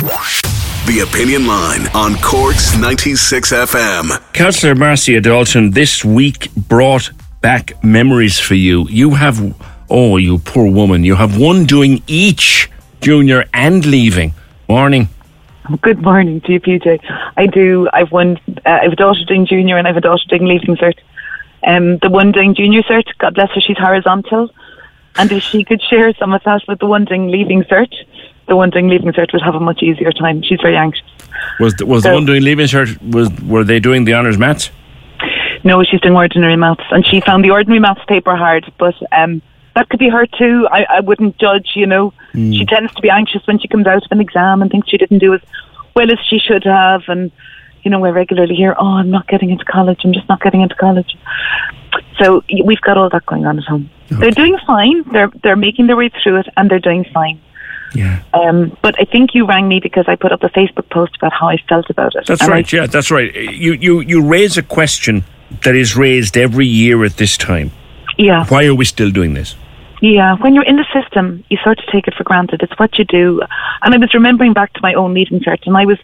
The Opinion Line on Cork's 96 FM. Councillor Marcia Dalton this week brought back memories for you. You have, oh, you poor woman, you have one doing each junior and leaving. Morning. Good morning to you, PJ. I do. I've one. Uh, I have a daughter doing junior, and I have a daughter doing leaving cert. Um, the one doing junior cert, God bless her, she's horizontal, and if she could share some of that with the one doing leaving cert, the one doing leaving cert would have a much easier time. She's very anxious. Was the, was so, the one doing leaving cert was were they doing the honours maths? No, she's doing ordinary maths, and she found the ordinary maths paper hard, but um, that could be her too. I, I wouldn't judge, you know. Mm. She tends to be anxious when she comes out of an exam and thinks she didn't do as well as she should have. And, you know, we regularly hear, oh, I'm not getting into college. I'm just not getting into college. So we've got all that going on at home. Okay. They're doing fine. They're, they're making their way through it and they're doing fine. Yeah. Um, but I think you rang me because I put up a Facebook post about how I felt about it. That's right. I, yeah, that's right. You, you, you raise a question that is raised every year at this time. Yeah. Why are we still doing this? Yeah, when you're in the system, you sort of take it for granted. It's what you do. And I was remembering back to my own leaving cert, and I was,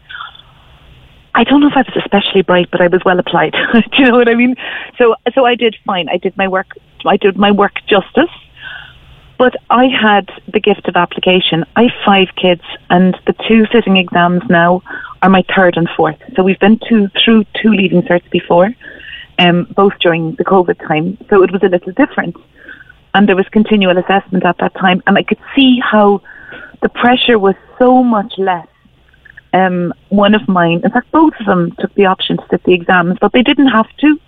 I don't know if I was especially bright, but I was well applied. do you know what I mean? So, so I did fine. I did my work. I did my work justice. But I had the gift of application. I have five kids, and the two sitting exams now are my third and fourth. So we've been two, through two leaving certs before, um, both during the COVID time. So it was a little different and there was continual assessment at that time, and I could see how the pressure was so much less. Um, one of mine, in fact, both of them took the option to sit the exams, but they didn't have to.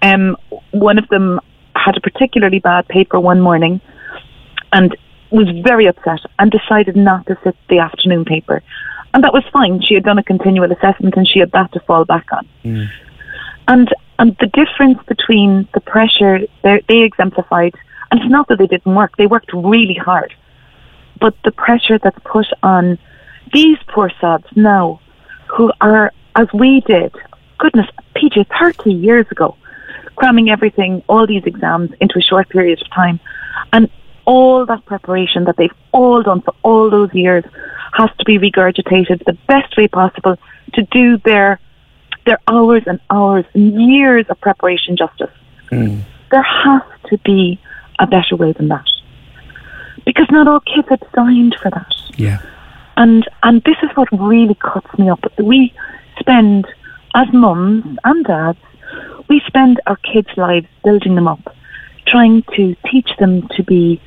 Um, one of them had a particularly bad paper one morning and was very upset and decided not to sit the afternoon paper. And that was fine. She had done a continual assessment and she had that to fall back on. Mm. And and the difference between the pressure they exemplified and it's not that they didn't work, they worked really hard. But the pressure that's put on these poor sods now, who are, as we did, goodness, PJ, 30 years ago, cramming everything, all these exams into a short period of time. And all that preparation that they've all done for all those years has to be regurgitated the best way possible to do their their hours and hours and years of preparation justice. Mm. There has to be a better way than that. Because not all kids are designed for that. Yeah. And and this is what really cuts me up. We spend as mums and dads, we spend our kids' lives building them up, trying to teach them to be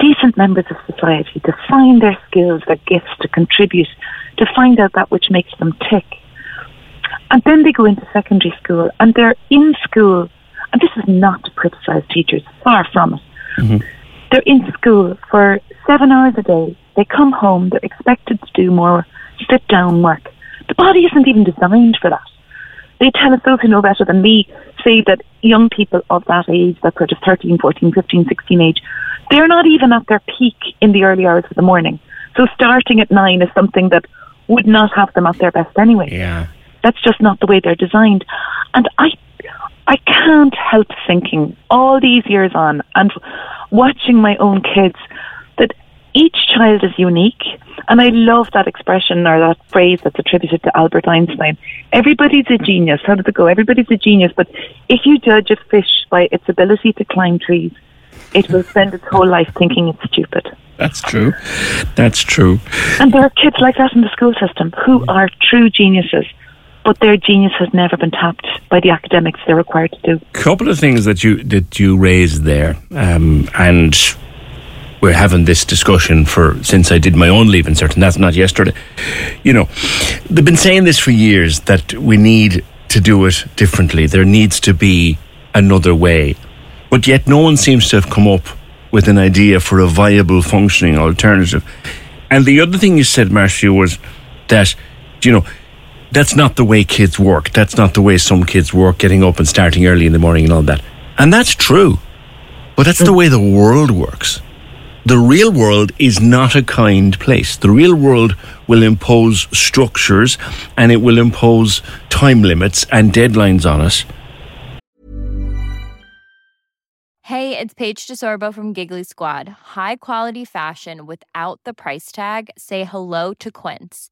decent members of society, to find their skills, their gifts, to contribute, to find out that which makes them tick. And then they go into secondary school and they're in school and this is not to criticise teachers, far from it. Mm-hmm. They're in school for seven hours a day. They come home, they're expected to do more sit down work. The body isn't even designed for that. They tell us those who know better than me say that young people of that age, that sort of 13, 14, 15, 16 age, they're not even at their peak in the early hours of the morning. So starting at nine is something that would not have them at their best anyway. Yeah. That's just not the way they're designed. And I I can't help thinking all these years on and watching my own kids that each child is unique. And I love that expression or that phrase that's attributed to Albert Einstein. Everybody's a genius. How does it go? Everybody's a genius. But if you judge a fish by its ability to climb trees, it will spend its whole life thinking it's stupid. That's true. That's true. And there are kids like that in the school system who are true geniuses but their genius has never been tapped by the academics they're required to do. A Couple of things that you that you raised there, um, and we're having this discussion for since I did my own leaving cert, and that's not yesterday. You know, they've been saying this for years that we need to do it differently. There needs to be another way, but yet no one seems to have come up with an idea for a viable, functioning alternative. And the other thing you said, Marcia, was that, you know, that's not the way kids work. That's not the way some kids work, getting up and starting early in the morning and all that. And that's true. But that's the way the world works. The real world is not a kind place. The real world will impose structures and it will impose time limits and deadlines on us. Hey, it's Paige DeSorbo from Giggly Squad. High quality fashion without the price tag? Say hello to Quince.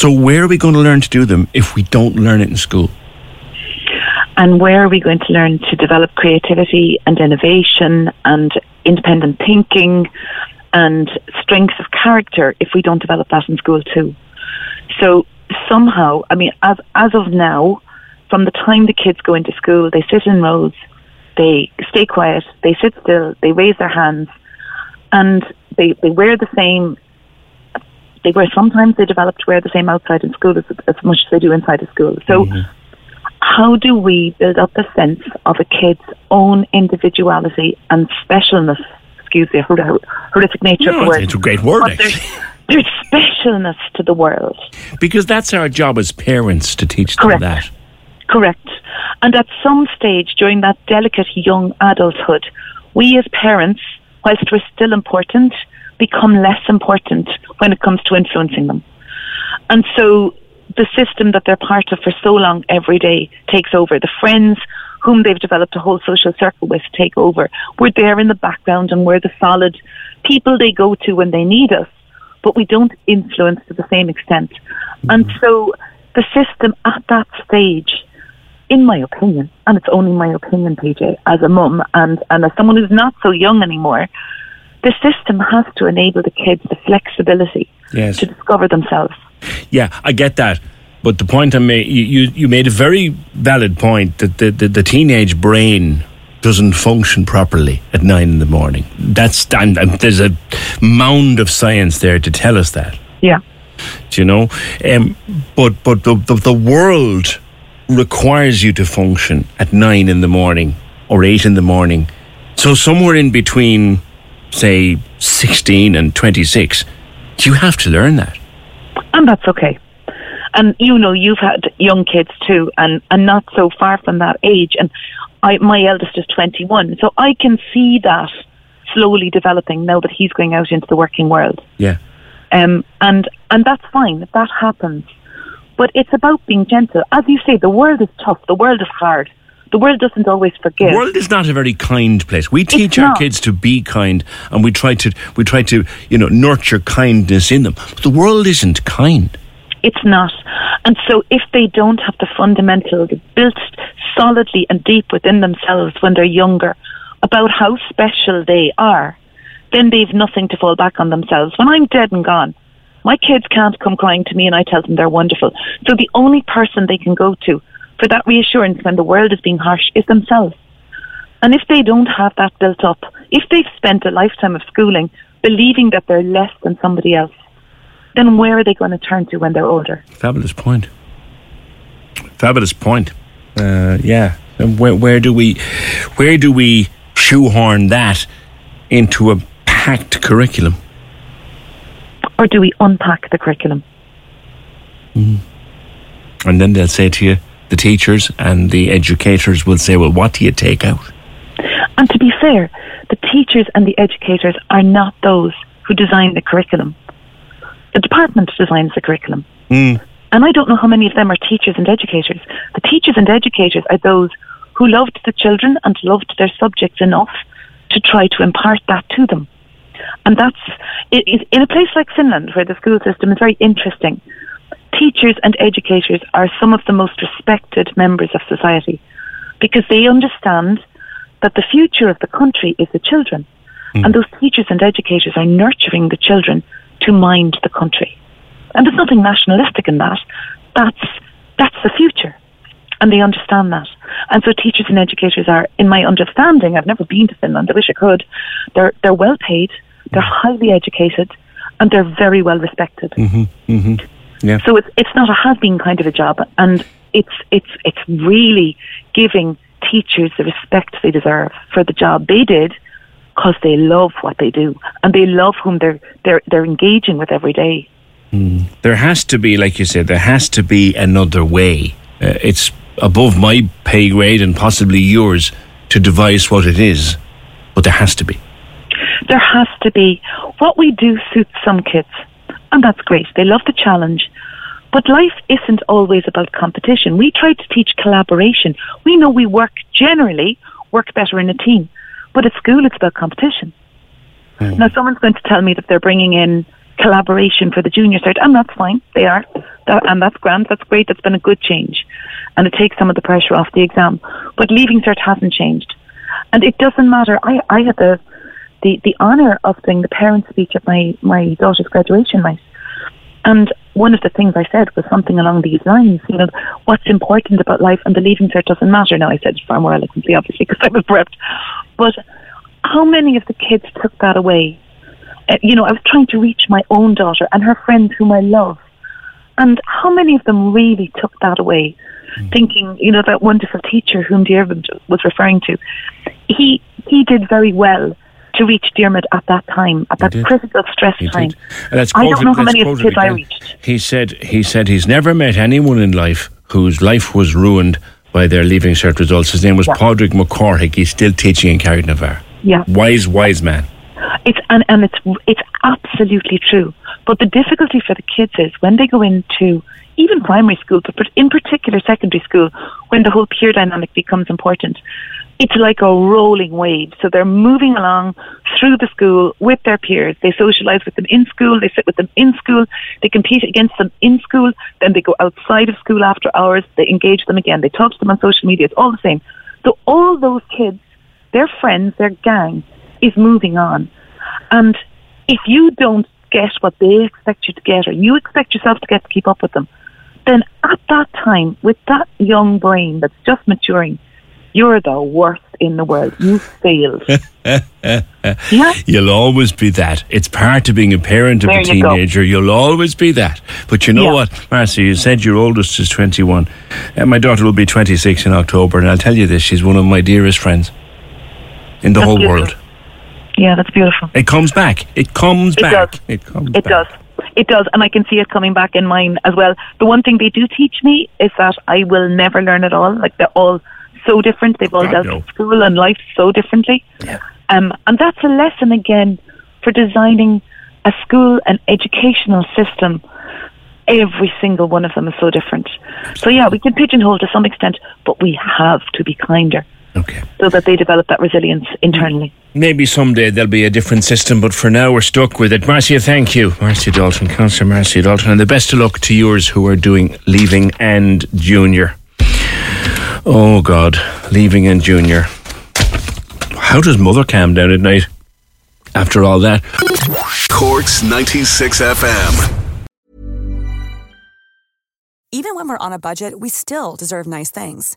So, where are we going to learn to do them if we don't learn it in school? And where are we going to learn to develop creativity and innovation and independent thinking and strength of character if we don't develop that in school too? So somehow, I mean, as as of now, from the time the kids go into school, they sit in rows, they stay quiet, they sit still, they raise their hands, and they they wear the same. They wear sometimes they develop to wear the same outside in school as, as much as they do inside of school. So. Mm-hmm. How do we build up a sense of a kid's own individuality and specialness? Excuse the horrific nature no, of the word. It's a great word, there's specialness to the world. Because that's our job as parents to teach them Correct. that. Correct. And at some stage during that delicate young adulthood, we as parents, whilst we're still important, become less important when it comes to influencing them. And so the system that they're part of for so long every day takes over. The friends whom they've developed a whole social circle with take over. We're there in the background and we're the solid people they go to when they need us but we don't influence to the same extent. Mm-hmm. And so the system at that stage, in my opinion, and it's only my opinion, PJ, as a mum and, and as someone who's not so young anymore, the system has to enable the kids the flexibility yes. to discover themselves. Yeah, I get that. But the point I made, you, you made a very valid point that the, the, the teenage brain doesn't function properly at nine in the morning. That's and, there's a mound of science there to tell us that. Yeah. Do you know? Um, but but the, the, the world requires you to function at nine in the morning or eight in the morning. So somewhere in between, say, sixteen and twenty six, you have to learn that. And that's okay. And you know, you've had young kids too, and, and not so far from that age. And I, my eldest is 21, so I can see that slowly developing now that he's going out into the working world. Yeah. Um, and and that's fine. if That happens. But it's about being gentle. As you say, the world is tough. The world is hard. The world doesn't always forgive. The world is not a very kind place. We teach It's our not. kids to be kind, and we try to we try to you know nurture kindness in them. But the world isn't kind. It's not. And so if they don't have the fundamentals built solidly and deep within themselves when they're younger about how special they are, then they've nothing to fall back on themselves. When I'm dead and gone, my kids can't come crying to me and I tell them they're wonderful. So the only person they can go to for that reassurance when the world is being harsh is themselves. And if they don't have that built up, if they've spent a lifetime of schooling believing that they're less than somebody else, then where are they going to turn to when they're older? Fabulous point. Fabulous point. Uh, yeah. And where, where do we where do we shoehorn that into a packed curriculum? Or do we unpack the curriculum? And then they'll say to you, the teachers and the educators will say, "Well, what do you take out?" And to be fair, the teachers and the educators are not those who design the curriculum. The department designs the curriculum. Mm. And I don't know how many of them are teachers and educators. The teachers and educators are those who loved the children and loved their subjects enough to try to impart that to them. And that's it, it, in a place like Finland, where the school system is very interesting. Teachers and educators are some of the most respected members of society because they understand that the future of the country is the children. Mm. And those teachers and educators are nurturing the children to mind the country. And there's nothing nationalistic in that. That's, that's the future. And they understand that. And so teachers and educators are, in my understanding, I've never been to Finland, I wish I could, they're, they're well paid, they're highly educated, and they're very well respected. Mm-hmm, mm-hmm. Yeah. So it's, it's not a has-been kind of a job. And it's, it's, it's really giving teachers the respect they deserve for the job they did because they love what they do and they love whom they're they're they're engaging with every day. Mm. There has to be, like you said, there has to be another way. Uh, it's above my pay grade and possibly yours to devise what it is, but there has to be. There has to be. What we do suits some kids, and that's great. They love the challenge. But life isn't always about competition. We try to teach collaboration. We know we work generally work better in a team. But at school, it's about competition. Mm. Now, someone's going to tell me that they're bringing in collaboration for the junior cert, and that's fine. They are, that, and that's grand. That's great. That's been a good change, and it takes some of the pressure off the exam. But leaving cert hasn't changed, and it doesn't matter. I, I had the the the honour of doing the parent speech at my my daughter's graduation night, and one of the things I said was something along these lines. You know, what's important about life, and the leaving cert doesn't matter. Now I said it far more eloquently, obviously, because I was prepped. But how many of the kids took that away? Uh, you know, I was trying to reach my own daughter and her friends whom I love. And how many of them really took that away? Mm. Thinking, you know, that wonderful teacher whom Dear was referring to, he he did very well to reach Diarmuid at that time, at that critical stress he time. I don't know how many of kids I reached. He said he said he's never met anyone in life whose life was ruined by their leaving cert results. His name was yeah. Padraig McCormick. He's still teaching in Carrignavar. Yeah. Wise, wise man. It's and, and it's it's absolutely true. But the difficulty for the kids is when they go into even primary school, but in particular secondary school, when the whole peer dynamic becomes important, it's like a rolling wave. So they're moving along through the school with their peers. They socialize with them in school. They sit with them in school. They compete against them in school. Then they go outside of school after hours. They engage them again. They talk to them on social media. It's all the same. So all those kids, their friends, their gang is moving on. And if you don't get what they expect you to get or you expect yourself to get to keep up with them, then at that time, with that young brain that's just maturing, you're the worst in the world. You failed. yeah. You'll always be that. It's part of being a parent of there a teenager. You will always be that. But you know yeah. what, Marcy, you said your oldest is 21. And uh, my daughter will be 26 in October. And I'll tell you this, she's one of my dearest friends in the that's whole beautiful. world. Yeah, that's beautiful. It comes back. It comes it back. Does. It comes It back. does. It does, and I can see it coming back in mine as well. The one thing they do teach me is that I will never learn at all. Like they're all so different. They've all God, dealt no. with school and life so differently. Yeah. Um, and that's a lesson again for designing a school and educational system. Every single one of them is so different. So yeah, we can pigeonhole to some extent, but we have to be kinder. Okay. So that they develop that resilience internally. Maybe someday there'll be a different system, but for now we're stuck with it. Marcia, thank you. Marcia Dalton, Councillor Marcia Dalton, and the best of luck to yours who are doing leaving and junior. Oh God, leaving and junior. How does mother calm down at night after all that? Corks 96 FM. Even when we're on a budget, we still deserve nice things.